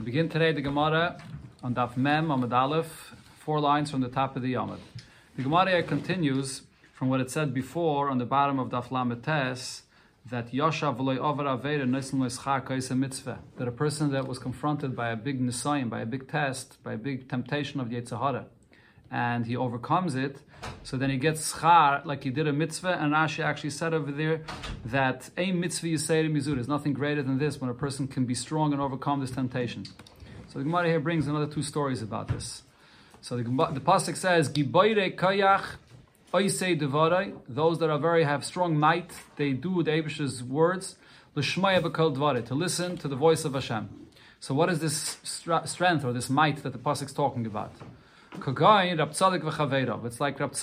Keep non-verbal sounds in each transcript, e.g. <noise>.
We begin today the Gemara on Daf Mem Amud Aleph, four lines from the top of the Yamad. The Gemara continues from what it said before on the bottom of Daf Lamed Tes that Yosha v'loy over aveda noisim loischar kaisa mitzvah. That a person that was confronted by a big nisayim, by a big test, by a big temptation of Yetzirah, and he overcomes it, so then he gets schar like he did a mitzvah. And Rashi actually said over there that a mitzvah you say to mizur is nothing greater than this when a person can be strong and overcome this temptation. So the Gemara here brings another two stories about this. So the, the pasuk says, "Giboire kayach oisei devarai." Those that are very have strong might, they do the Abish's words. L'shmaya b'kol dvarai to listen to the voice of Hashem. So what is this strength or this might that the pasuk is talking about? Kagayin Rab Tzadok. It's like Rab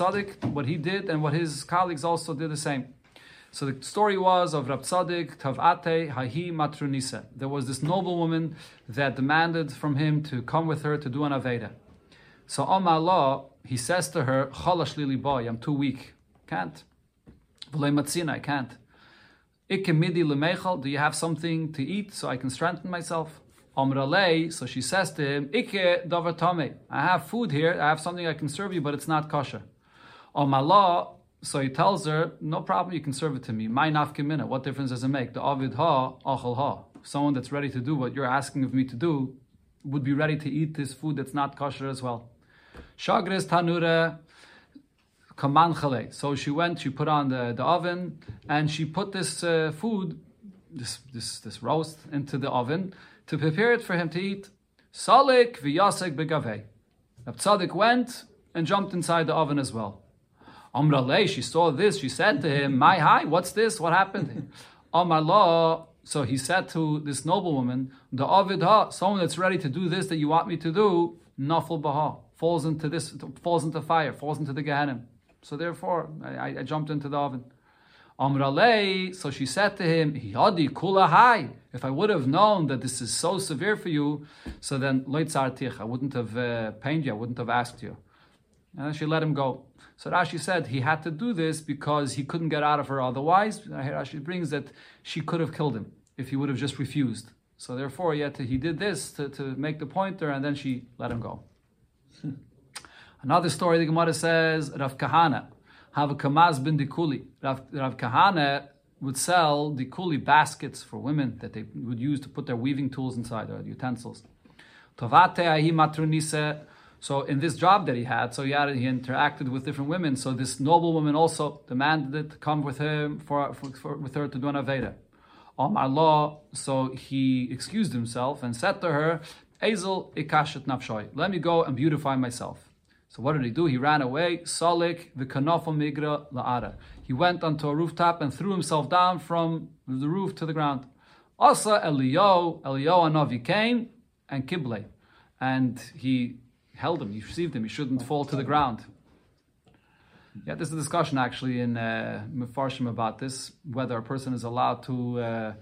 what he did, and what his colleagues also did the same. So the story was of Rab Tzadok Tavate Hahi Matrunisa. There was this noble woman that demanded from him to come with her to do an Aveda. So on Allah, he says to her, Chalash lili boy, I'm too weak. Can't. Matzina, I can't. Ikke midi lemechal, do you have something to eat so I can strengthen myself? So she says to him. I have food here, I have something I can serve you, but it's not kosher. Omala, so he tells her, no problem, you can serve it to me. My nafkimina, what difference does it make? The avid ha, achal ha. Someone that's ready to do what you're asking of me to do would be ready to eat this food that's not kosher as well. Kamanchale. So she went, she put on the, the oven, and she put this uh, food, this, this, this roast, into the oven to prepare it for him to eat. Salik v'yasek begavei. Tzadok went and jumped inside the oven as well. Amrale, she saw this. She said to him, "My hi, what's this? What happened?" <laughs> Amar So he said to this noblewoman, "The avid ha, someone that's ready to do this that you want me to do, nafal baha, falls into this, falls into fire, falls into the Gehenna. So therefore, I, I jumped into the oven." Amrale, so she said to him, Hiyadi kula hai. If I would have known that this is so severe for you, so then I wouldn't have uh, pained you, I wouldn't have asked you. And she let him go. So Rashi said he had to do this because he couldn't get out of her otherwise. Rashi brings that she could have killed him if he would have just refused. So therefore, yet he did this to, to make the pointer, and then she let him go. <laughs> Another story the Gemara says Rav Kahana have a kamaz bin dikuli. Rav, Rav Kahana would sell dikuli baskets for women that they would use to put their weaving tools inside, or utensils. Tovate ahi. So in this job that he had, so he had he interacted with different women. So this noble woman also demanded it to come with him for, for, for with her to do an aveda. Omar law, so he excused himself and said to her, Ezel ikashet nafshoy. Let me go and beautify myself. So what did he do? He ran away. Salik v'kanofo migra la'ara. He went onto a rooftop and threw himself down from the roof to the ground. Asa Elio, Elio Anovi came and Kible, and he held him. He received him. He shouldn't fall to the ground. Yeah, there's a discussion actually in uh, about this, whether a person is allowed to uh,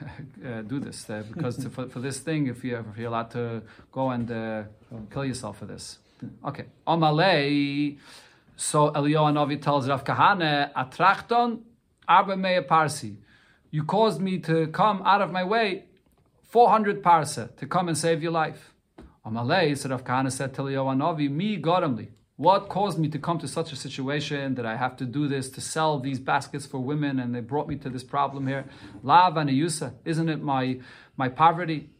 <laughs> uh, do this. Uh, because to, for, for, this thing, if, you, if you're allowed to go and uh, kill yourself for this. Okay. Omalei. So Eliyahu Navi tells Rav Kahana, Atrachton arba mea parsi. You caused me to come out of my way 400 parsa to come and save your life. Amalei, so Rav Kahana said to Eliyahu Navi, me godamli. What caused me to come to such a situation that I have to do this to sell these baskets for women and they brought me to this problem here? Lav and isn't it my my poverty?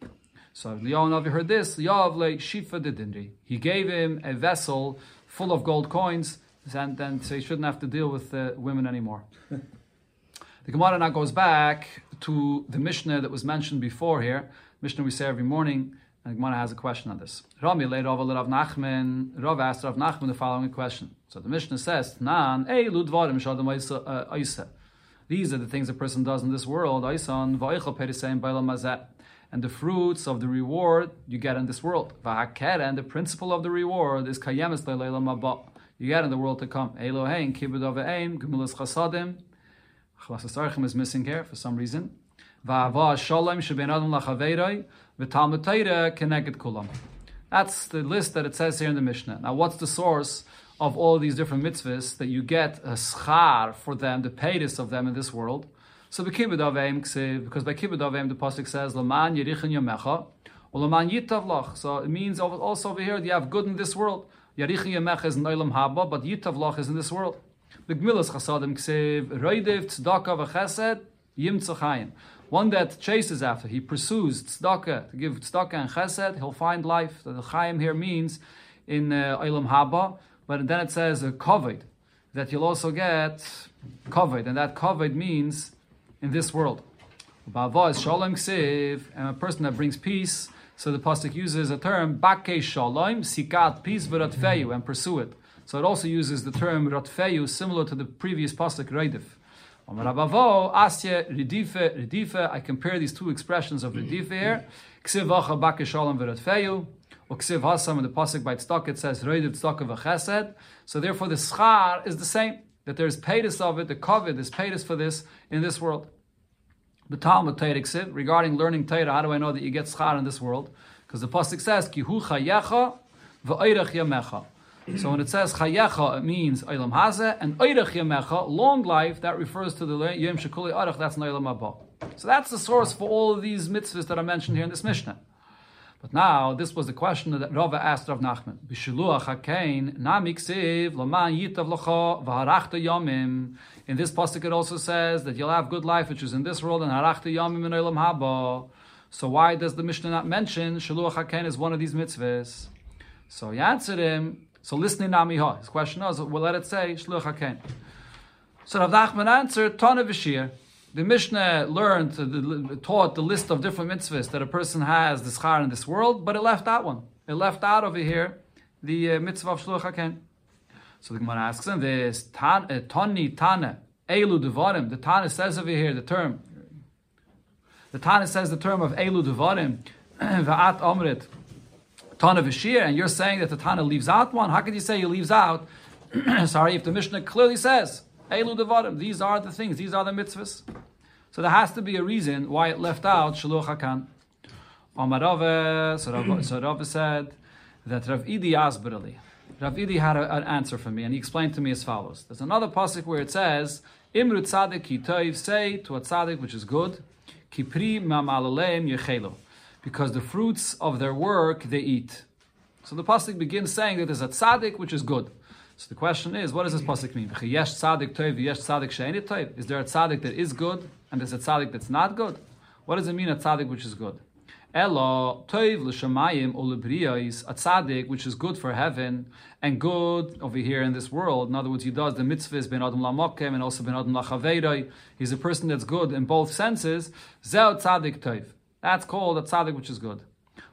So Leonavi heard this, Yavle Shifa Didindri. He gave him a vessel full of gold coins, and then so he shouldn't have to deal with uh, women anymore. <laughs> the Gemara now goes back to the Mishnah that was mentioned before here. Mishnah we say every morning, and the Gemara has a question on this. Rami laid over Rav Nachman. Rav asked Rav Nachman the following question. So the Mishnah says, Nan, Ei Ludvarim Shadam. Uh, These are the things a person does in this world. And the fruits of the reward you get in this world. And the principle of the reward is kayemes You get in the world to come. Elohein kibud aim gemilas chasadim. Chlasasarchim is missing here for some reason. Va'ava shalom sheben adam lachaveiroi v'talmud keneged kulam. That's the list that it says here in the Mishnah. Now, what's the source of all these different mitzvahs that you get a schar for them, the paytis of them in this world? So kibbud avim because by kibbud avim the pasuk says laman yerichin yamecha Ulaman yitavlach. So it means also over here that you have good in this world. Yarichi yemech is in olam haba, but yitavlach is in this world. The Gmilas chasadim ksev roidev tzedakah v'chesed yim tzachayim. One that chases after, he pursues tzedakah, to give tzedakah and chesed, he'll find life. The chayim here means in uh, olam haba, but then it says uh, that you'll also get kovid, and that kovid means in this world. Ba'ava is shalom ksiv, and a person that brings peace. So the pasuk uses a term bakke shalom, sikat peace v'ratfeyu, and pursue it. So it also uses the term ratfeyu, similar to the previous pasuk reidif. I compare these two expressions of ridife here. Ksiv vacha bakke shalom v'ratfeyu. Uksiv hasam in the pasuk by tzedakah it says reidiv tzedakah v'chesed. So therefore the schar is the same. That there is paytas of it, the kovid is paytas for this in this world. The Talmud Torah regarding learning Torah. How do I know that you get schar in this world? Because the pasuk says kihu chayecha v'oirach yamecha. So when it says chayecha, it means olam hazeh, and oirach yamecha, long life. That refers to the yom shekuli arach. That's olam haba. So that's the source for all of these mitzvahs that are mentioned here in this Mishnah. But now, this was the question that Rava asked Rav Nachman. In this pasuk it also says that you'll have good life, which is in this world, and harachta yomim in olam haba. So why does the Mishnah not mention shiluach hakein is one of these mitzvahs? So he answered him, so listening namiha. His question was, well, let it say shiluach hakein. So Rav Nachman answered, Tana v'shir the Mishnah learned, taught the list of different mitzvahs that a person has, this schar in this world, but it left that one. It left out over here the uh, mitzvah of Shluch HaKen. So the Gemara asks him this, uh, Tani Tana, Elu Devarim, the Tana says over here the term, the Tana says the term of Elu Devarim, <clears throat> Va'at Omrit, Tana Vashir, and you're saying that the Tana leaves out one? How could you say he leaves out? <clears throat> Sorry, if the Mishnah clearly says, Elu Devarim, these are the things, these are the mitzvahs. So there has to be a reason why it left out Shaluch Hakan. Omarove, so Rav, said that Rav Idi Asberali. Rav Idi had a, an answer for me, and he explained to me as follows. There's another pasuk where it says, Imru tzadik ki toiv, say to a tzadik which is good, kipri mamalaleim yechelo, because the fruits of their work they eat. So the pasuk begins saying that there's a tzadik which is good. So the question is, what does this pasuk mean? Yesh tzadik toiv, yesh tzadik she'eni toiv. Is there a tzadik that is good and there's a tzadik that's not good? What does it mean a tzadik which is good? Elo toiv l'shamayim ulebriyais a tzadik which is good for heaven and good over here in this world. In other words, he does the mitzvahs ben adam lamokem and also ben adam lachaveiroi. He's a person that's good in both senses. Zeo tzadik toiv. That's called a tzadik which is good.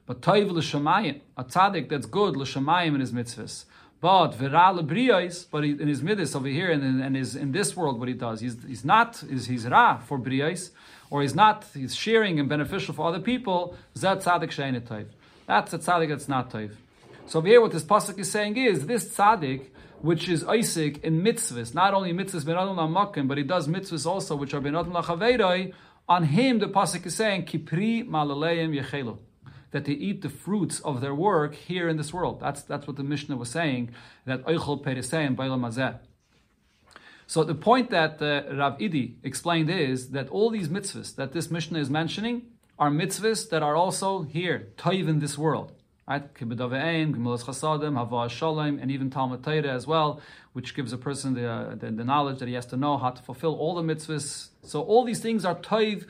But toiv l'shamayim, a tzadik that's good l'shamayim in his mitzvahs. But but in his midas over here and in, and is in this world, what he does, he's, he's not is he's ra for briyos, or he's not he's sharing and beneficial for other people. Zat tzaddik shein That's a tzaddik that's not toiv. So over here, what this pasuk is saying is this tzaddik, which is Isaac in mitzvahs, not only mitzvahs ben adam lamakim, but he does mitzvahs also, which are ben adam. On him, the pasuk is saying kipri malaleim yechelu that they eat the fruits of their work here in this world. That's, that's what the Mishnah was saying, that Eichel Periseim Bailam So the point that uh, Rav Idi explained is that all these mitzvahs that this Mishnah is mentioning are mitzvahs that are also here, toiv in this world. Right? Chasadim, Hava Shalom, and even Talmud Torah as well, which gives a person the, uh, the, the, knowledge that he has to know how to fulfill all the mitzvahs. So all these things are toiv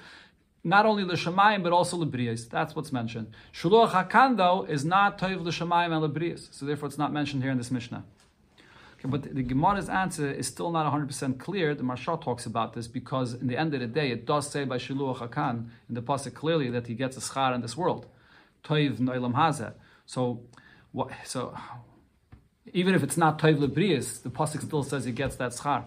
not only l'shamayim but also l'briyas. That's what's mentioned. Shuluach hakan though is not toiv l'shamayim and l'briyas, so therefore it's not mentioned here in this mishnah. Okay, but the, Gemara's answer is still not 100% clear. The Maharsha talks about this because in the end of the day, it does say by Shiluach Hakan in the pasuk clearly that he gets a schar in this world, toiv noilam hazeh. So, what, so even if it's not toiv lebrius, the pasuk still says he gets that schar.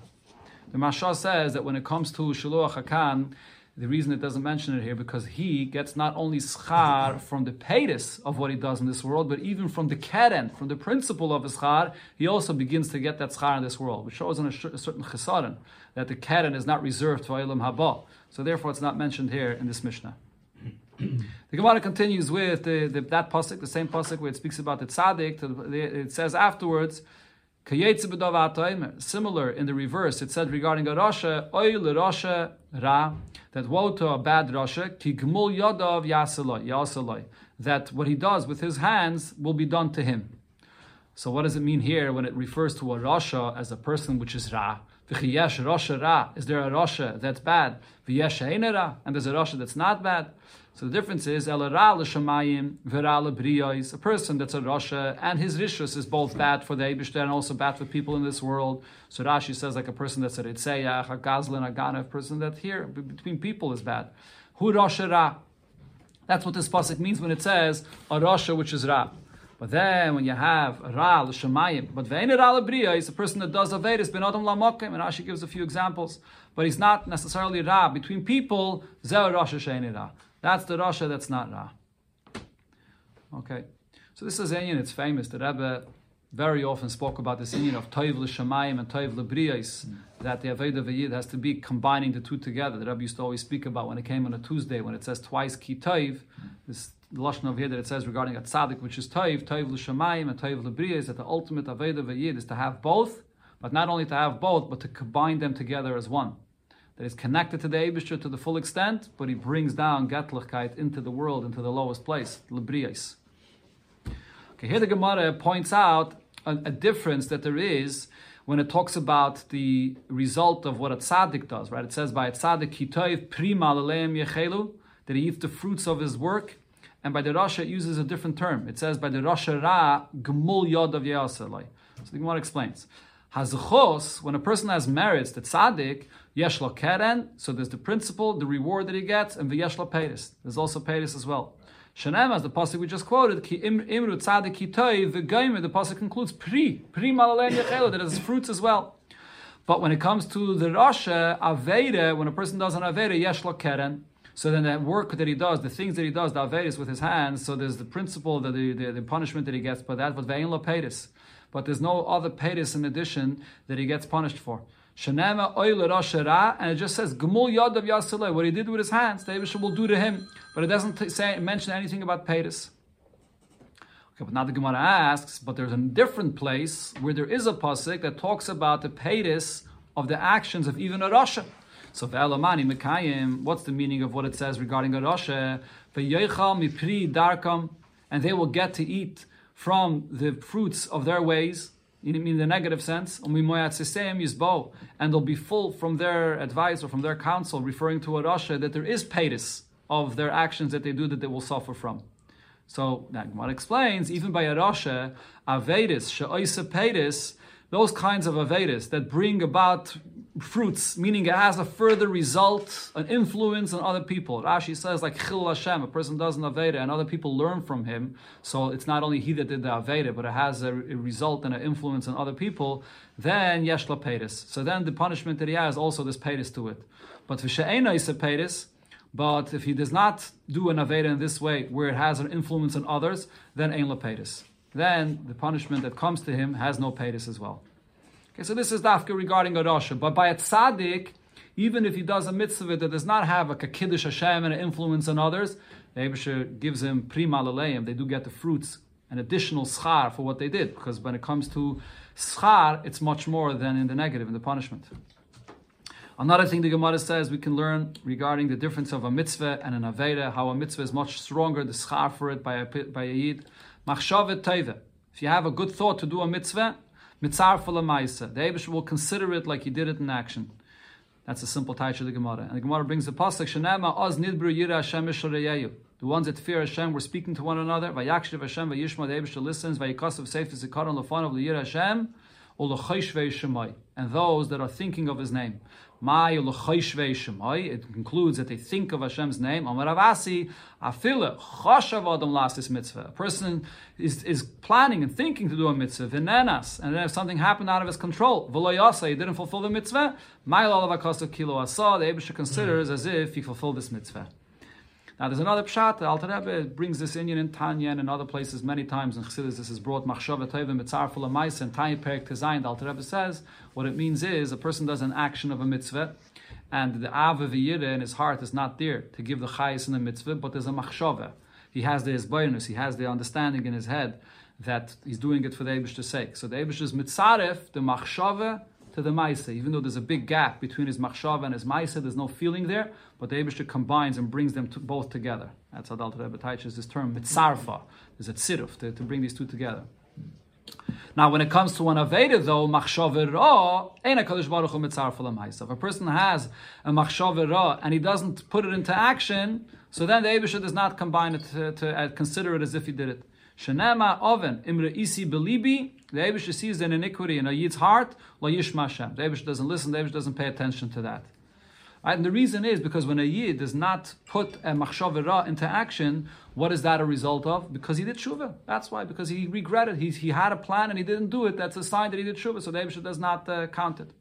The Maharsha says that when it comes to Shiluach Hakan, the reason it doesn't mention it here because he gets not only schar from the paytis of what he does in this world, but even from the keren, from the principle of his schar, he also begins to get that schar in this world, which shows in a, certain chesaron that the keren is not reserved for ilam haba. So therefore, it's not mentioned here in this mishnah. the Gemara continues with the, the, that pasuk, the same pasuk where it speaks about the tzaddik. It says afterwards Similar in the reverse, it said regarding a Rasha, Oy Rasha Ra, that woe to a bad Rasha, Ki Gmul Yadav Yasaloi, that what he does with his hands will be done to him. So what does it mean here when it refers to a Rasha as a person which is Ra? V'chiyesh Rasha Ra, is there a Rasha that's bad? V'yesh Ra, and there's a Rasha that's not bad? So the difference is El Ra l'shamayim v'ra l'briyos. A person that's a rasha and his rishus is both bad for the Eibushter and also bad for people in this world. So Rashi says like a person that's a ritzeyach, a gazlan, a ganav, person that here between people is bad. Hu ra. That's what this pasuk means when it says a rasha which is ra. But then when you have ra l'shamayim, but ve'en ra l'briya is a person that does avedis ben adam lamokim, and Rashi gives a few examples. But he's not necessarily ra between people. Zeh rasha ra. That's the Rasha that's not Ra. Okay. So this is Inyan, it's famous. The Rebbe very often spoke about this Inyan of Toiv l'shamayim and Toiv l'briyais, mm. that the Aveda V'yid has to be combining the two together. The Rebbe used to always speak about when it came on a Tuesday, when it says twice Ki Toiv, this Lashon of here that it says regarding a tzaddik, which is Toiv, Toiv l'shamayim and Toiv l'briyais, that the ultimate Aveda V'yid is to have both, but not only to have both, but to combine them together as one that is connected to the Abishur to the full extent, but he brings down Gatlichkeit into the world, into the lowest place, Librias. Okay, here the Gemara points out a, a, difference that there is when it talks about the result of what a tzaddik does, right? It says by a tzaddik, kitoiv prima yechelu, that he eats the fruits of his work, and by the Rasha it uses a different term. It says by the Rasha ra, gmul yod of So the Gemara explains. Hazachos, when a person has merits, the tzaddik, yeshla keren, so there's the principle, the reward that he gets, and the yeshla peiris. There's also peiris as well. Shanem, as the pasuk we just quoted, ki imru tzaddik kitoi, the gaimer, the pasuk concludes pri, pri malalen yechelo, that has fruits as well. But when it comes to the rasha, aveda, when a person does an aveda, yeshla keren, so then that work that he does, the things that he does, the averis with his hands, so there's the principle, that the, the, the punishment that he gets, but that, but vein lo peiris but there's no other paytis in addition that he gets punished for. Shanema and it just says Gmul Yad of Yasaleh, what he did with his hands, the Abishah will do to him, but it doesn't say mention anything about paytis. Okay, but now the Gemara asks, but there's a different place where there is a pasuk that talks about the paytis of the actions of even a Rasha. So ve'elamani mekayim, what's the meaning of what it says regarding a Rasha? Ve'yoichal mipri darkam, and they will get to eat from the fruits of their ways, in the negative sense, um, and they'll be full from their advice or from their counsel, referring to a Rasha, that there is paytis of their actions that they do that they will suffer from. So, Nagmar explains, even by a Rasha, Avedis, Sha'oisa Paytis, those kinds of Avedis that bring about fruits, meaning it has a further result, an influence on other people. Rashi says, like Chil Hashem, a person does an Aveda and other people learn from him. So it's not only he that did the Aveda, but it has a, a result and an influence on other people. Then Yesh Pedis. So then the punishment that he has also this Pedis to it. But Vishaena is a Pedis. But if he does not do an Aveda in this way, where it has an influence on others, then Ein Pedis. Then the punishment that comes to him has no Pedis as well. Okay, so this is dafka regarding a Rasha. But by a tzaddik, even if he does a mitzvah that does not have like a kiddush Hashem and an influence on others, the Abisha gives him prima laleim. They do get the fruits, an additional schar for what they did. Because when it comes to schar, it's much more than in the negative, in the punishment. Another thing the Gemara says we can learn regarding the difference of a mitzvah and an aveda, how a mitzvah is much stronger, the schar for it by a, by a yid. Machshavet teiva. If you have a good thought to do a mitzvah, Mitzar Maisa. The Abish will consider it like he did it in action. That's a simple taich of the Gemara. And the Gemara brings the pasuk Shanema Oz Nidbru Yira Hashem The ones that fear Hashem were speaking to one another. Vayakshiv Hashem Vayishma. The Abish listens. Vayikasav Seif Zikaron the Liyira Hashem. And those that are thinking of His name. It concludes that they think of Hashem's name. A person is, is planning and thinking to do a mitzvah, and then if something happened out of his control, he didn't fulfill the mitzvah, the Abisha considers as if he fulfilled this mitzvah. Now there's another pshat. The Alter Rebbe brings this Indian in Tanya and in other places many times in Chassidus. This is brought machshava tevim mitzar full of mice and Tanya perik tezayin. The Alter Rebbe says what it means is a person does an action of a mitzvah, and the av of in his heart is not there to give the chayis in the mitzvah, but there's a machshava. He has the isbaynus, he has the understanding in his head that he's doing it for the Eibishter's sake. So the is mitzaref, the machshava, to the Maisa. Even though there's a big gap between his machshava and his Maisa, there's no feeling there, but the Eibishter combines and brings them to, both together. That's how the Alter Rebbe teaches this term, mitzarfa. There's a tziruf to, to bring these two together. Now, when it comes to an Aveda, though, machshava ra, ain't a Kadosh Baruch Hu mitzarfa If a person has a machshava ra and he doesn't put it into action, so then the Eibishter does not combine it to, to uh, consider it as if he did it. Shenema oven imre isi belibi. The Eibush sees an iniquity in a yid's heart. Lo yishma Hashem. The Eibush doesn't listen. The Eibush doesn't pay attention to that. Right? And the reason is because when a yid does not put a machshavah into action, what is that a result of? Because he did tshuva. That's why. Because he regretted. He, he had a plan and he didn't do it. That's a sign that he did tshuva. So the Eibush does not uh, count it.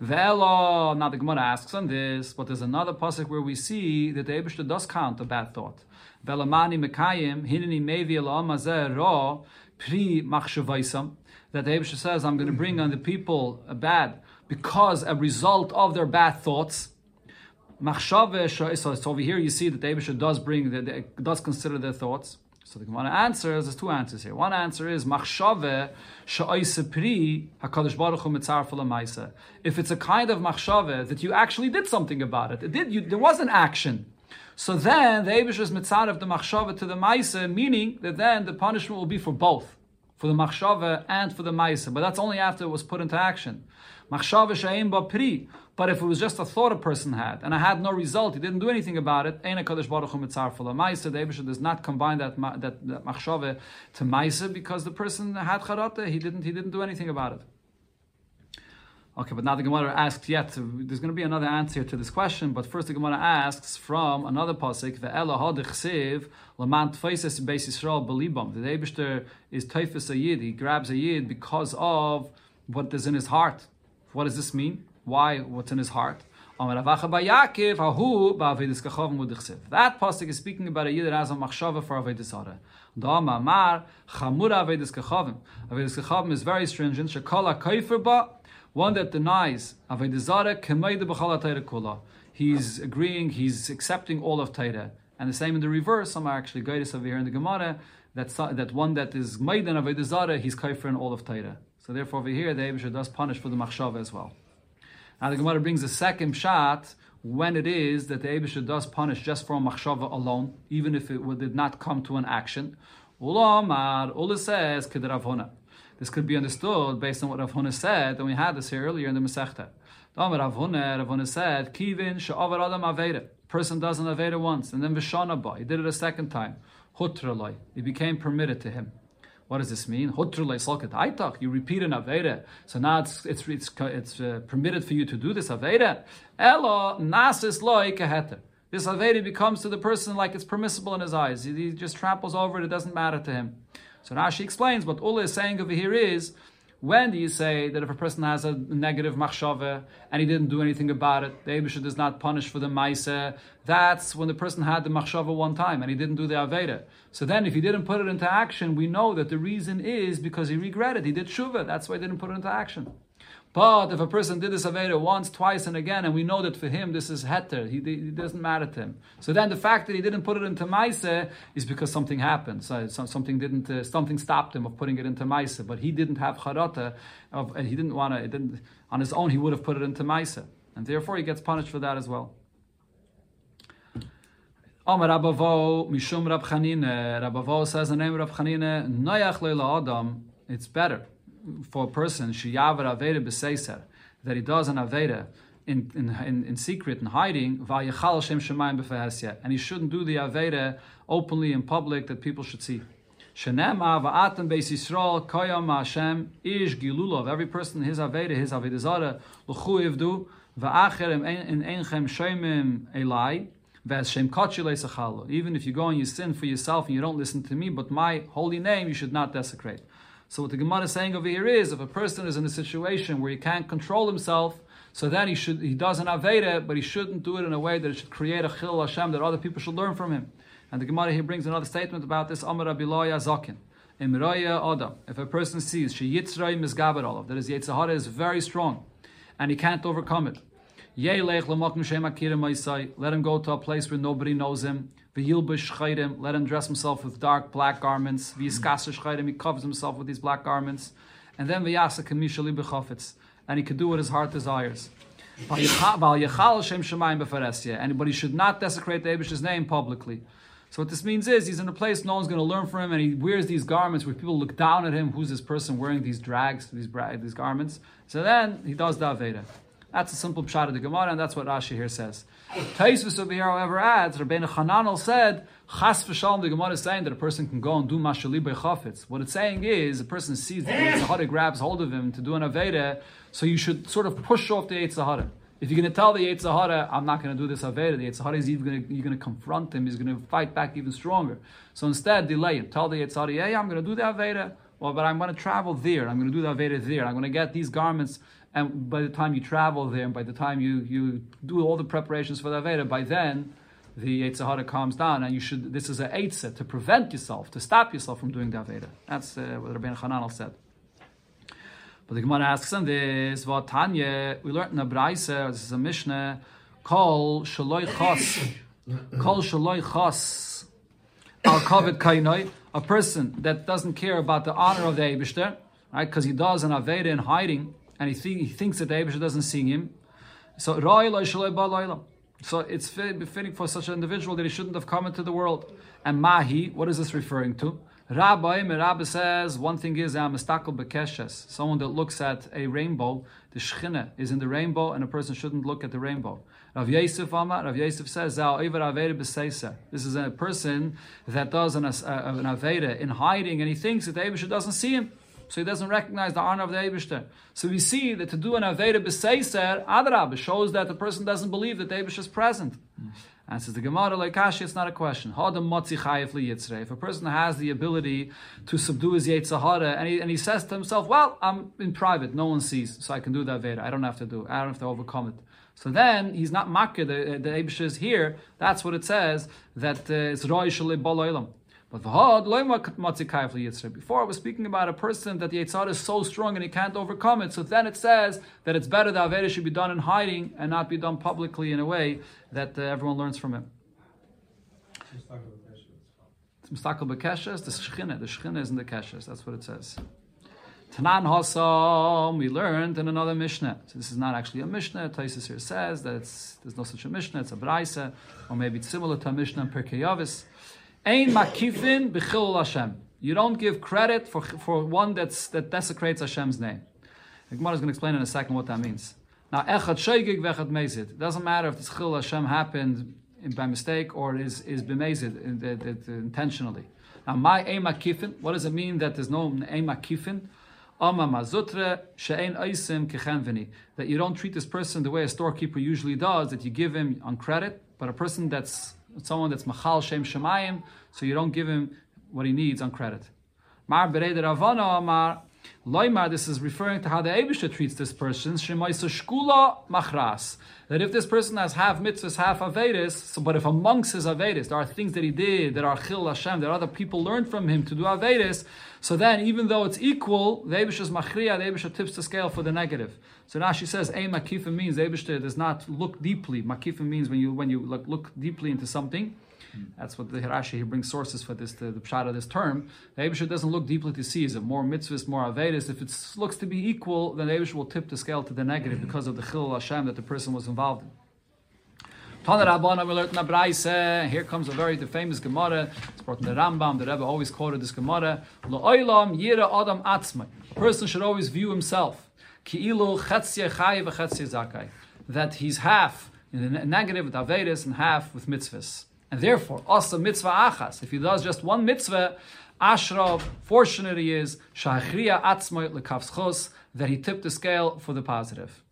Velo, now the Gemara asks on this, but there's another pasuk where we see that the Eibush does count a bad thought. Velamani Mekayim, Hinini Mevi Ra, Pri Machshavaisam, that the Abisha says, I'm going to bring on the people a bad because a result of their bad thoughts. So over here you see that the Abisha does bring, that does consider their thoughts. So the Gemara answers, there's two answers here. One answer is machshave hakadosh baruch hu If it's a kind of machshave that you actually did something about it, it did. You, there was an action. So then the Abish is of the machshava to the Maisa, meaning that then the punishment will be for both, for the machshava and for the Maisa. But that's only after it was put into action. Machshava she'im pri. But if it was just a thought a person had and I had no result, he didn't do anything about it. Ein Baruch Hu mitzar for the Maisa. The Eibush does not combine that that, machshava to Maisa because the person had charata. He didn't he didn't do anything about it. Okay, but now the Gemara asks yet. There's going to be another answer to this question, but first the Gemara asks from another pasuk: "Ve'ela hadichsiv lamant tfeises beis Yisrael belibam." The Eibushter is teifes a yid. He grabs a yid because of what is in his heart. What does this mean? Why? What's in his heart? That pasuk is speaking about a yid that has a machshava for avodas zara. Dama mar chamura avodas kachavim. Avodas kachavim is very stringent. Shekala kaifer ba one that denies Avodah Kula. He's agreeing, he's accepting all of Torah. And the same in the reverse, some are actually guided over here in the Gemara, that, that one that is Maidan Avodah Zara, he's Kaifer in all of Torah. So therefore over here, the Abisha does punish for the Machshava as well. Now the Gemara brings a second shot when it is that the Abisha does punish just for a Machshava alone, even if it did not come to an action. Ulamar, Ula says, Kedrav this could be understood based on what Rav Huna said, and we had this here earlier in the Masechta. Rav Huna, said, Kivin she'avar adam aveda. Person does an aveda once, and then v'shana ba. He did it a second time. Hutralai. It became permitted to him. What does this mean? You repeat an aveda, so now it's it's it's, it's uh, permitted for you to do this aveda. Elo nasis loy keheter. This aveda becomes to the person like it's permissible in his eyes. He, he just tramples over it. It doesn't matter to him. So Rashi explains what Ula is saying over here is, when do you say that if a person has a negative machshava and he didn't do anything about it, the Abisha does not punish for the maisa? That's when the person had the machshava one time and he didn't do the aveda. So then, if he didn't put it into action, we know that the reason is because he regretted. He did shuva. That's why he didn't put it into action. But if a person did this Aveda once, twice, and again, and we know that for him this is Heter, he, he doesn't matter to him. So then the fact that he didn't put it into Maise is because something happened. So, something didn't, uh, something stopped him of putting it into Maise. But he didn't have Charata, of, and he didn't want to, on his own, he would have put it into Maise. And therefore he gets punished for that as well. Omer Rabavo, Mishum Rab Chanine, Rabavo says the name of Rab Chanine, Noyach Adam, it's better for a person shiyavar aveda b'seiser that he does an aveda in, in, in, secret and hiding, and he shouldn't do the aveda openly in public that people should see. Every person his aveda, his aveda zara l'chu ivdu. Even if you go and you sin for yourself and you don't listen to me, but my holy name you should not desecrate. So what the Gemara is saying over here is, if a person is in a situation where he can't control himself, so then he should he doesn't an aveda, but he shouldn't do it in a way that it should create a chil Hashem that other people should learn from him. And the Gemara here brings another statement about this Amar Abiloya Zakin. Adam. If a person sees she yitzray misgaber olav, that his yitzhahara is very strong, and he can't overcome it. Let him go to a place where nobody knows him. Let him dress himself with dark black garments. He covers himself with these black garments. And then. And he could do what his heart desires. Anybody should not desecrate the Abish's name publicly. So what this means is he's in a place no one's going to learn from him, and he wears these garments where people look down at him. Who's this person wearing these drags, these these garments? So then he does the Aveda. That's a simple pshat of the Gemara, and that's what Rashi here says. Taisvus over here, however, adds Rabbeinu Hananel said Chas v'shalom. The Gemara is saying that a person can go and do mashali chafetz. What it's saying is a person sees the Yitzhahara grabs hold of him to do an Aveda, so you should sort of push off the Yitzhahara. If you're going to tell the Yitzhahara, I'm not going to do this Aveda, the Yitzhahara is even going to, you're going to confront him, he's going to fight back even stronger. So instead, delay it. Tell the Yitzhahara, yeah, I'm going to do the Aveda, well, but I'm going to travel there. I'm going to do the Aveda there. I'm going to get these garments and by the time you travel there, and by the time you, you do all the preparations for the Aveda, by then the Yitzhahara calms down, and you should. This is a eitzah to prevent yourself, to stop yourself from doing the Aveda. That's uh, what Rabbi Hananel said. But the Gemara asks on this, what Tanya, we learned in the Braise, this is a Mishnah, Kol Shaloi Chos, Kol Shaloi Chos, Al Kovet Kainoi, a person that doesn't care about the honor of the Eibishter, right, because he does an Aveda in hiding, and he, th- he thinks that the Abisha doesn't see him. So so it's fitting for such an individual that he shouldn't have come into the world. And Mahi, what is this referring to? Rabbi, Rabbi says one thing is Amastakel Bekeshes, someone that looks at a rainbow, the Shechina is in the rainbow, and a person shouldn't look at the rainbow. Rav Yosef Amar, Rav Yosef says, This is a person that does an, an Aveda in hiding, and he thinks that the Abisha doesn't see him so he doesn't recognize the honor of the Eibishter. So we see that to do an Aveda b'seiser, Adrab, shows that the person doesn't believe that the is present. Mm. And says the Gemara, like Kashi, it's not a question. If a person has the ability to subdue his Yetzirah, and he, and he says to himself, well, I'm in private, no one sees, so I can do that Veda. I don't have to do I don't have to overcome it. So then he's not makkah, the, the is here. That's what it says, that uh, it's Roy Shalib Baloilam. But before I was speaking about a person that the Yitzhak is so strong and he can't overcome it. So then it says that it's better that Aveda should be done in hiding and not be done publicly in a way that uh, everyone learns from him. It's Mistakal Bekeshes, the Shechina. The Shechina is in the Keshes. That's what it says. Tanan Hasam, we learned in another Mishnah. So this is not actually a Mishnah. Taisus here says that there's no such a Mishnah. It's a Braisa, or maybe it's similar to a Mishnah in Pirkei Yavis. Ein makifin b'chilul Hashem. You don't give credit for, for one that's, that desecrates Hashem's name. The Gemara is going to explain in a second what that means. Now, echad shoygig vechad mezid. It doesn't matter if this chil Hashem happened by mistake or is is b'mezid uh, intentionally. Now, my ein makifin. What does it mean that there's no ein makifin? That you don't treat this person the way a storekeeper usually does, that you give him on credit, but a person that's someone that's machal shem shemayim, so you don't give him what he needs on credit. Mar Ravana Amar Loimar, this is referring to how the Abisha treats this person. Shemaisa shkula machras. That if this person has half mitzvahs, half avedis, so, but if amongst his avedis there are things that he did that are chil Hashem, that other people learned from him to do avedis, so then even though it's equal, the Abisha is machriya, the Abisha tips the scale for the negative. So now she says, "Ein makifa" means Abisha does not look deeply. Makifa means when you when you look, look deeply into something. Hmm. That's what the Hirashi he brings sources for this the, the pshat of this term. The Abishur doesn't look deeply to see is it more mitzvahs, more avedis. If it looks to be equal, then the Abishur will tip the scale to the negative hmm. because of the chil Hashem that the person was involved in. Here comes a very the famous Gemara. It's brought in the Rambam. The Rebbe always quoted this Gemara. A person should always view himself that he's half in the negative with Avedis and half with mitzvahs. And therefore, also mitzvah achas, if he does just one mitzvah, Ashraf, fortunate he is, shachriya atzmoy lekavschos, that he tipped the scale for the positive.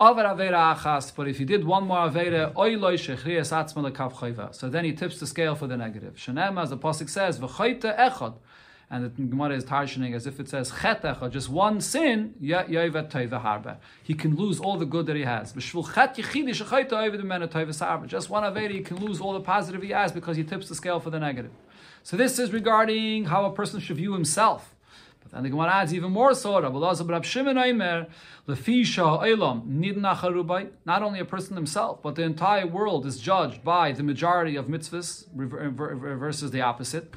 Aver avera achas, but if he did one more avera, oiloi shechriyas atzmoy lekavchayva, so then he tips the scale for the negative. Shanem, as the pasuk says, v'chayte echad, and the Gemara is tarshaning as if it says chet just one sin. He can lose all the good that he has. Just one aveda, he can lose all the positive he has because he tips the scale for the negative. So this is regarding how a person should view himself. Then the Gemara adds even more so. Not only a person himself, but the entire world is judged by the majority of mitzvahs versus the opposite.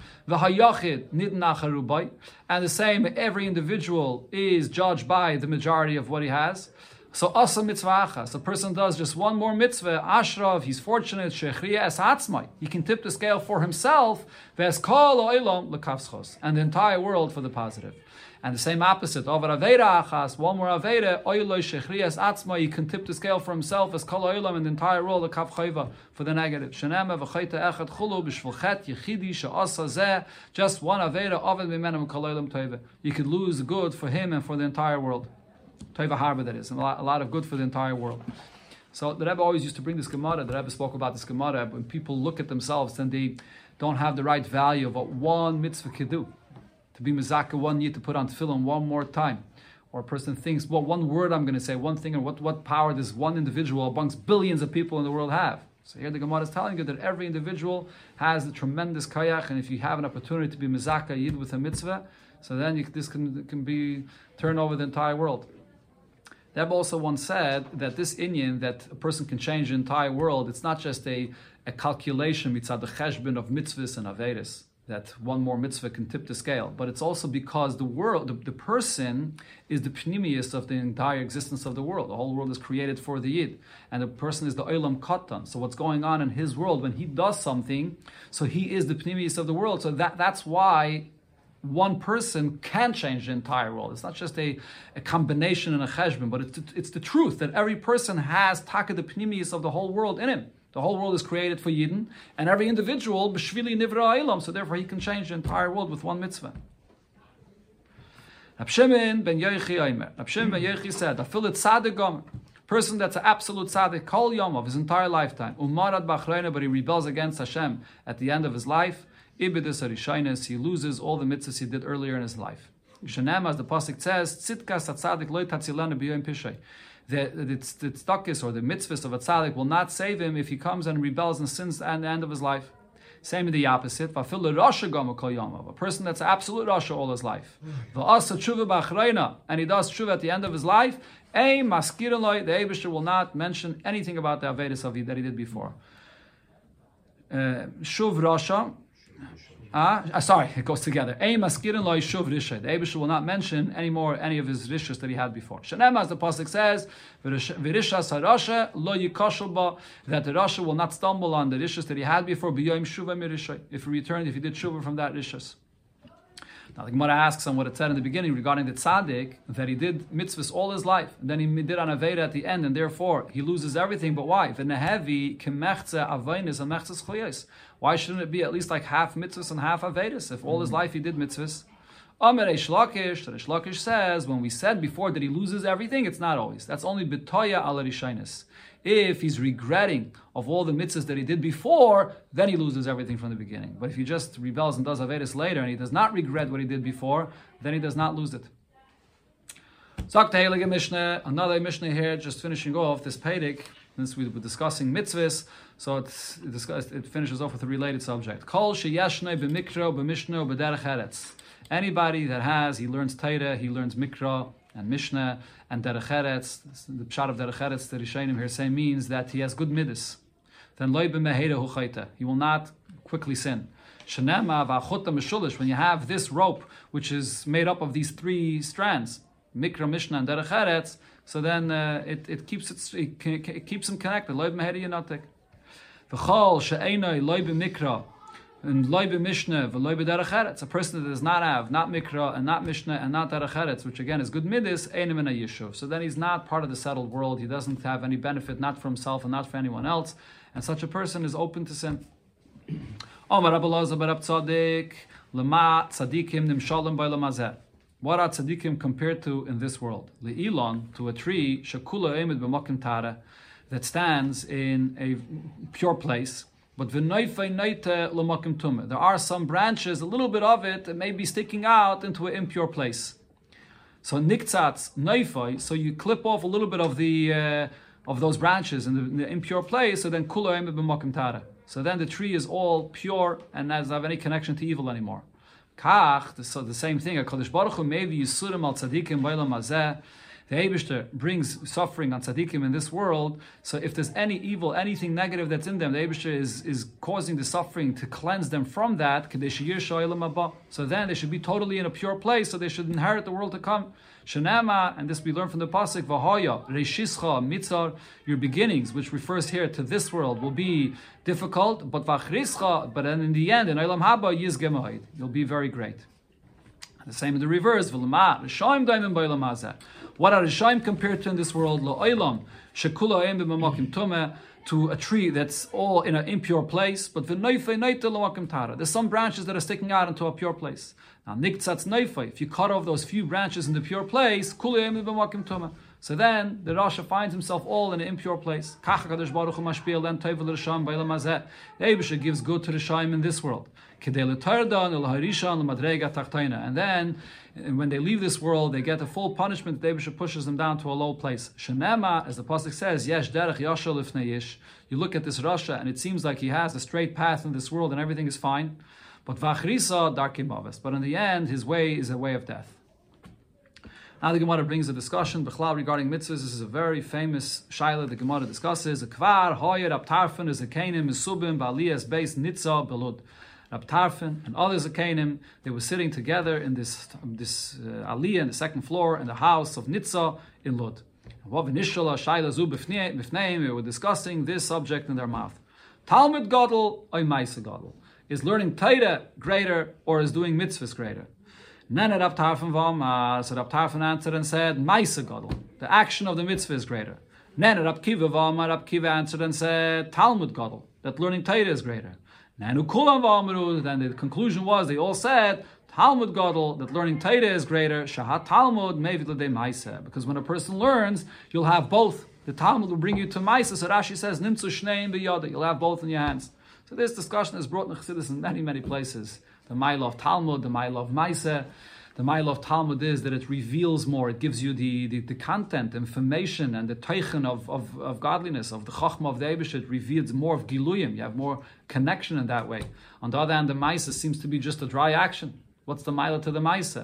And the same, every individual is judged by the majority of what he has. So asa mitzvah achas. A person does just one more mitzvah. Ashrav, he's fortunate. Shechriya es atzmai. He can tip the scale for himself. Ves kol oilam lekavschos. And the entire world for the positive. And the same opposite. Over aveda achas. One more aveda. Oiloi shechriya es atzmai. He can tip the scale for himself. As kol oilam and the entire world lekav chayva for the negative. Shenema v'chayta echad chulu b'shvulchet yechidi she'asa zeh. Just one aveda. Ovid b'menem kol oilam tove. You could lose good for him and for the entire world. Taiva Harbor, that is, and a lot, a lot, of good for the entire world. So the Rebbe always used to bring this Gemara. The Rebbe spoke about this Gemara. When people look at themselves, then they don't have the right value of what one mitzvah could do. To be mizaka one year to put on tefillin one more time. Or a person thinks, well, one word I'm going to say, one thing, and what, what power does one individual amongst billions of people in the world have? So here the Gemara is telling you that every individual has a tremendous kayak, and if you have an opportunity to be mizaka yid with a mitzvah, so then you, this can, can be turn over the entire world. Deb also once said that this Inyan, that a person can change the entire world, it's not just a, a calculation mitzad the cheshbon of mitzvahs and averis, that one more mitzvah can tip the scale, but it's also because the world, the, the person is the pnimius of the entire existence of the world. The whole world is created for the Yid, and the person is the Olam Katan. So what's going on in his world, when he does something, so he is the pnimius of the world. So that, that's why one person can change the entire world. It's not just a, a combination and a cheshbon, but it's, it's the truth that every person has taka the pnimius of the whole world in him. The whole world is created for Yidden, and every individual, b'shvili nivra ilam, so therefore he can change the entire world with one mitzvah. Rab Shimon ben Yoichi Omer. Rab Shimon ben Yoichi said, "Afilit tzaddik person that's an absolute tzaddik, kol yom of his entire lifetime, umarad b'achreina, but he rebels against Hashem at the end of his life." Ibidus Arishainus, he loses all the mitzvahs he did earlier in his life. Shanem, as the Pasuk says, Tzitkas Atzadik loy tatzilana b'yoyim pishay. The, the, tzedakis or the mitzvahs of a tzaddik will not save him if he comes and rebels and sins at the end of his life. Same in the opposite. A person that's absolute rasha all his life. And he does tshuva at the end of his life. The Abishter will not mention anything about the Avedis that he did before. Uh, shuv rasha. Ah, uh, sorry, it goes together. The Abishah will not mention anymore any of his rishas that he had before. Shanem, as the pasuk says, that the rasha will not stumble on the rishas that he had before. If he returned, if he did shuva from that rishas. Now the Gemara asks on what it said in the beginning regarding the tzaddik that he did mitzvahs all his life, and then he did an aveda at the end, and therefore he loses everything. But why? The nehevi kemechze avainis and mechzes choyes. Why shouldn't it be at least like half mitzvahs and half avedis? If all his mm. life he did mitzvahs. Amir Reish Lakish, Lakish says, when we said before that he loses everything, it's not always. That's only betoya ala rishainis. If he's regretting of all the mitzvahs that he did before, then he loses everything from the beginning. But if he just rebels and does Avedis later and he does not regret what he did before, then he does not lose it. Heilige Mishnah, another Mishnah here, just finishing off this Pedic, since we were discussing mitzvahs, so it, it finishes off with a related subject. Kol sheyashnei b'mikro b'mishno b'derech. Anybody that has, he learns Torah, he learns Mikra, and Mishnah and Derech Eretz. The pshat of Derech Eretz, the Rishonim here say means that he has good midas. Then loy He will not quickly sin. Meshulish. When you have this rope, which is made up of these three strands, Mikra, Mishnah, and Derech Eretz, so then uh, it, it keeps it, it, keeps them connected. Loy b'meheda yanatik. V'chol she'enoi loy b'mikra and loibe mishnah v'loibe derech A person that does not have not mikra and not mishnah and not derech which again is good midis, einim in a yishuv. So then he's not part of the settled world. He doesn't have any benefit, not for himself and not for anyone else. And such a person is open to sin. Omar Abelazar Barab Tzadik Lema Tzadikim Nimshalom Bailamazeh. What are tzaddikim compared to in this world? Le'ilon, to a tree, shakula emid b'makim tara, that stands in a pure place, but there are some branches, a little bit of it, that may be sticking out into an impure place. So niktzatz neifai, so you clip off a little bit of the uh, of those branches in the, in the impure place, so then kulaim tara. So then the tree is all pure and doesn't have any connection to evil anymore. Kach, so the same thing. A HaKadosh Baruch Hu maybe Yisurim al tzadikim b'olam hazeh. The Abishter brings suffering on tzaddikim in this world. So if there's any evil, anything negative that's in them, the Abishter is, is causing the suffering to cleanse them from that. So then they should be totally in a pure place. So they should inherit the world to come. Shanama, and this we learn from the pasuk Vahaya Reishischa Mitzar. Your beginnings, which refers here to this world, will be difficult, but Vachrischa. But then in the end, in Olam Haba you'll be very great. The same in the reverse. V'lema Rishaim Daimim Hazeh. What are the Rishaim compared to in this world? Lo'olam, Shekula Em B'mamakim Tumeh, to a tree that's all in an impure place, but there's some branches that are sticking out into a pure place. Now, niktzatz if you cut off those few branches in the pure place, so then the Rasha finds himself all in an impure place. The Abisha gives good to the Shaim in this world. And then, eh, when they leave this world, they get the full punishment. The pushes them down to a low place. Shanema, as the Pasuk says, Yesh derech yashal You look at this Rasha, and it seems like he has a straight path in this world, and everything is fine. But vachrisa darkim But in the end, his way is a way of death. Now the Gemara brings a discussion regarding mitzvahs. This is a very famous shaila the Gemara discusses. A kvar hoyer abtarfen is a kanim misubim ba'aliyas base nitza belud. Abtarfen and others Akanim, they were sitting together in this this uh, aliyah in the second floor in the house of Nitza in Lud. We were discussing this subject in their mouth. Talmud Gadol or Maisa Gadol. Is learning Torah greater or is doing mitzvahs greater? Then Rab Tarfon Vama, so Rab Tarfon answered and said, Maisa Gadol, the action of the mitzvah is greater. Then Rab Kiva Vama, Rab Kiva answered and said, Talmud Gadol, that learning Torah is greater. Then the conclusion was, they all said, Talmud Gadol, that learning Torah is greater, Shahat Talmud, Mevilade Maisa. Because when a person learns, you'll have both. The Talmud will bring you to Maisa. So Rashi says, Nimtzu Shneim B'yada. You'll have both in your hands. So this discussion is brought in Chassidus in many, many places the mile of Talmud, the mile of Maise. The mile of Talmud is that it reveals more, it gives you the, the, the content, information, and the teichen of, of, of godliness, of the chachma of the Eibush. It reveals more of Giluyim. You have more connection in that way. On the other hand, the Maise seems to be just a dry action. What's the mile to the Maise?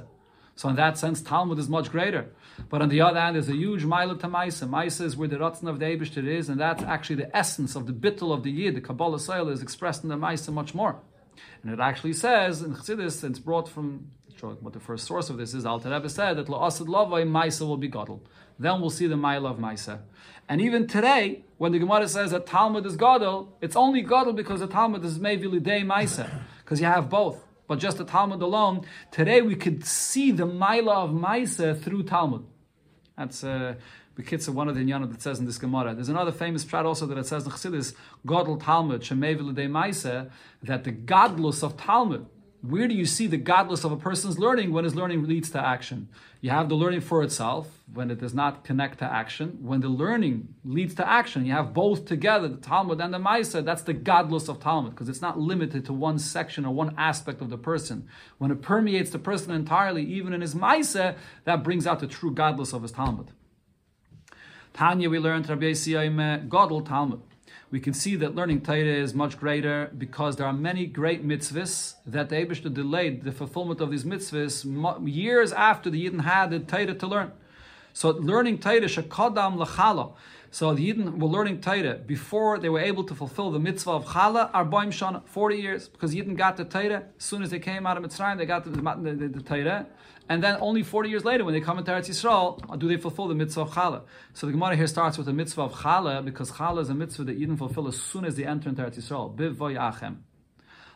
So in that sense, Talmud is much greater. But on the other hand, there's a huge mile to Maisa. Maisa is where the Ratzon of the Eibush is, and that's actually the essence of the bittul of the Yid. The Kabbalas ol is expressed in the Maisa much more. And it actually says in Chassidus, it's brought from what the first source of this is. Alter Rebbe said that La'asad Lavai Maisa will be Gadol. Then we'll see the Maila of Maisa. And even today, when the Gemara says that Talmud is Gadol, it's only Gadol because the Talmud is maybe Lidei Maisa, <laughs> because you have both. But just the Talmud alone, today we could see the Maila of Maisa through Talmud. That's uh, Bekitza, one of the Inyanim that says in this Gemara. There's another famous prat also that it says in Chassidus, Godel Talmud, Shemev Maise, that the gadlus of Talmud, where do you see the gadlus of a person's learning when his learning leads to action? You have the learning for itself when it does not connect to action. When the learning leads to action, you have both together, the Talmud and the Maisa. That's the gadlus of Talmud because it's not limited to one section or one aspect of the person. When it permeates the person entirely, even in his Maisa, that brings out the true gadlus of his Talmud. Tanya, we learned Rabbi Yisrael Godel Talmud. We can see that learning Torah is much greater because there are many great mitzvahs that the Abishta delayed the fulfillment of these mitzvahs years after the Yidden had the Torah to learn. So learning Torah shakadam lachala. So the Yidden were learning Torah before they were able to fulfill the mitzvah of Chala, Arbaim Shana, 40 years, because Yidden got the Torah. As soon as they came out of Mitzrayim, they got the, the, the, the Torah. And then only 40 years later, when they come into Eretz Yisrael, uh, do they fulfill the mitzvah of Chala. So the Gemara here starts with the mitzvah of Chala, because Chala is a mitzvah that Yidden fulfill as soon as they enter into Eretz Yisrael.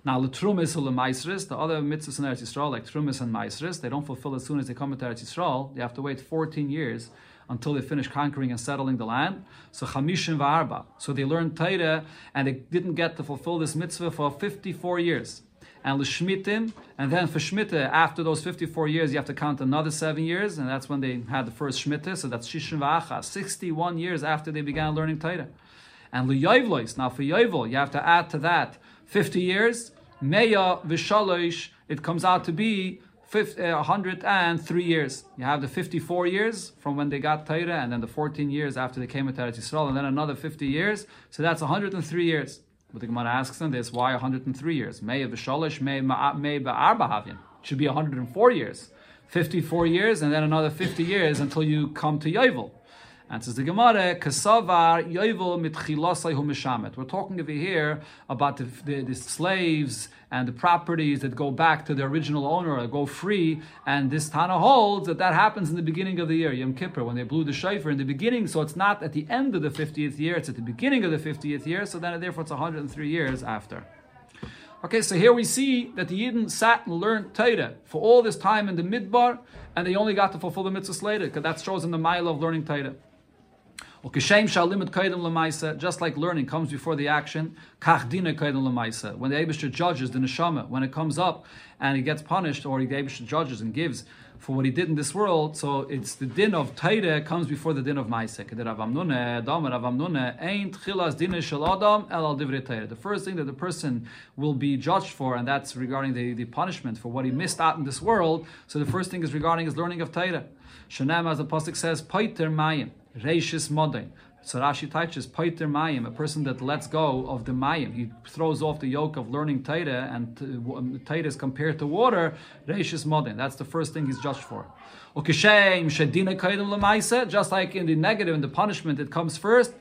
Now, the Trumis or the Maisris, the other mitzvahs in Eretz Yisrael, like Trumis and Maisris, they don't fulfill as soon as they come into Eretz Yisrael. They have to wait 14 years until they finish conquering and settling the land. So Chamishim Va'arba. So they learned Torah and they didn't get to fulfill this mitzvah for 54 years and l'shmitim, and then for shmita, after those 54 years, you have to count another seven years, and that's when they had the first shmita, so that's shishin v'acha, 61 years after they began learning Torah. And l'yoivlois, now for yoivol, you have to add to that 50 years, meya v'shalosh, it comes out to be 50, uh, 103 years. You have the 54 years from when they got Torah, and then the 14 years after they came into Eretz Yisrael, and then another 50 years. So that's 103 years. But the Gemara asks them this: Why 103 years? May of Shalish, may may ba'arba havin. should be 104 years. 54 years and then another 50 years until you come to Yovel. And says the Gemara, Kasavar Yovel mitchilasai mishamet. We're talking over here about the, the, the, slaves and the properties that go back to the original owner or go free. And this Tana holds that that happens in the beginning of the year, Yom Kippur, when they blew the shofar in the beginning. So it's not at the end of the 50th year, it's at the beginning of the 50th year. So then therefore it's 103 years after. Okay, so here we see that the Yidden sat and learned Torah for all this time in the Midbar, and they only got to fulfill the mitzvahs later, because that shows in the mile of learning Torah. Just like learning comes before the action, when the Abishter judges the neshama, when it comes up and he gets punished, or the Abishter judges and gives for what he did in this world, so it's the din of Taire comes before the din of Maise. The first thing that the person will be judged for, and that's regarding the, the punishment for what he missed out in this world. So the first thing is regarding his learning of Taire. Shanam, as the Pasuk says, Paiter Mayim. Reishis Modin. So Rashi teaches Paiter Mayim, a person that lets go of the Mayim. He throws off the yoke of learning Taita, and uh, Taita is compared to water. Reishis Modin. That's the first thing he's judged for. Just like in the negative, in the punishment, it comes first.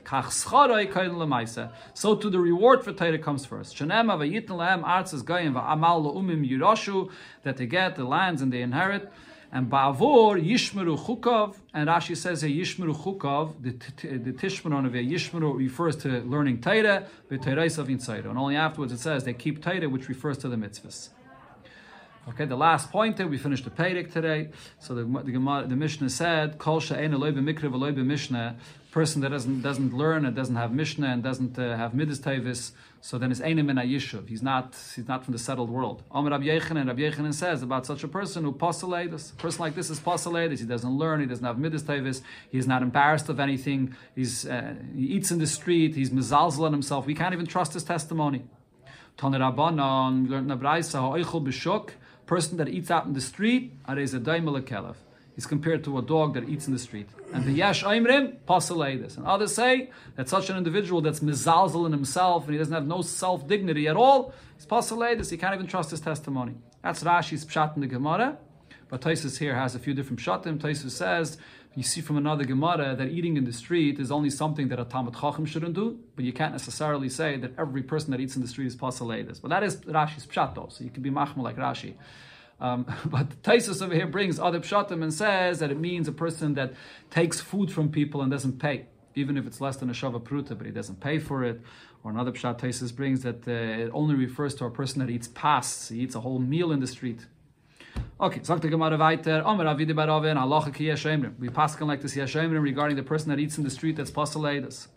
So to the reward for Taita comes first. That they get the lands and they inherit. And Ba'avor Yishmeru Chukov, and Rashi says a Yishmeru Chukov, the, the of a Yishmeru refers to learning Taira, the Tairais of Insaira. And only afterwards it says they keep Taira, which refers to the mitzvahs. Okay, the last point there, we finished the Perek today. So the, the, the Mishnah said, Kol v'loi b'mishnah, person that doesn't doesn't learn and doesn't have Mishnah and doesn't uh, have Midas Tavis, so then it's Einim in Yishuv. He's not he's not from the settled world. Amr Rabbi Yechanan, Rabbi says about such a person who postulates, a person like this is postulated, he doesn't learn, he doesn't have Midas Tavis, he's not embarrassed of anything, he's uh, he eats in the street, he's mizalzel on himself, we can't even trust his testimony. Tanir Rabbanon, we learned in the person that eats out in the street, is a. He's compared to a dog that eats in the street. And the Yesh Aimrim, this. And others say that such an individual that's mizalzel in himself and he doesn't have no self dignity at all, he's this. He can't even trust his testimony. That's Rashi's pshat in the Gemara. But Taisus here has a few different pshatim. Taisus says, you see from another Gemara that eating in the street is only something that a Talmud Chacham shouldn't do, but you can't necessarily say that every person that eats in the street is this. But that is Rashi's pshat so you can be machmal like Rashi. Um, <laughs> but Taisus over here brings other pshatim and says that it means a person that takes food from people and doesn't pay, even if it's less than a shava pruta, but he doesn't pay for it. Or another pshat Taisus brings that uh, it only refers to a person that eats pas, he eats a whole meal in the street. Okay, sagt the Gemara weiter. Omer avide baravin halacha ki yeshemrim. We paskin like this yeshemrim regarding the person that eats in the street that's poseladas.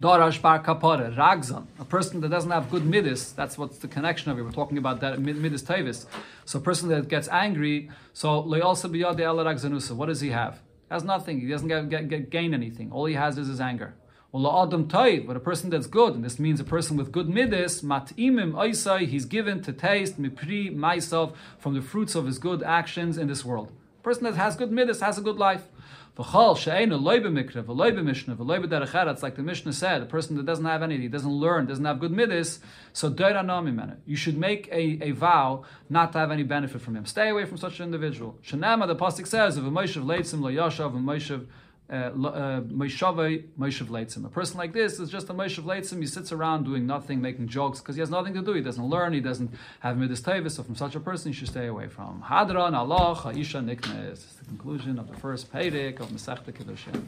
Darash Bar Kappara, ragzan, a person that doesn't have good midas, that's what's the connection of it. We're talking about that midas tavis. So a person that gets angry, so loyalsa biyad ragzanusa, what does he have? He has nothing. He doesn't get, get, get, gain anything. All he has is his anger. Adam but a person that's good, and this means a person with good midas, matimim oisai, he's given to taste mipri myself from the fruits of his good actions in this world. A person that has good midas has a good life. It's like the Mishnah said, a person that doesn't have anything, doesn't learn, doesn't have good midas, so. You should make a, a vow not to have any benefit from him. Stay away from such an individual. Shanama, the pasuk says, of a Moshev leitzim lo yashav, a Moshev Uh, uh, Moshav Leitzim. A person like this is just a Moshav Leitzim. He sits around doing nothing, making jokes, because he has nothing to do. He doesn't learn. He doesn't have midas tevis. So from such a person, you should stay away from. Hadran Alach Ha'isha Niknes. The conclusion of the first Perek of Masechta Kidushin.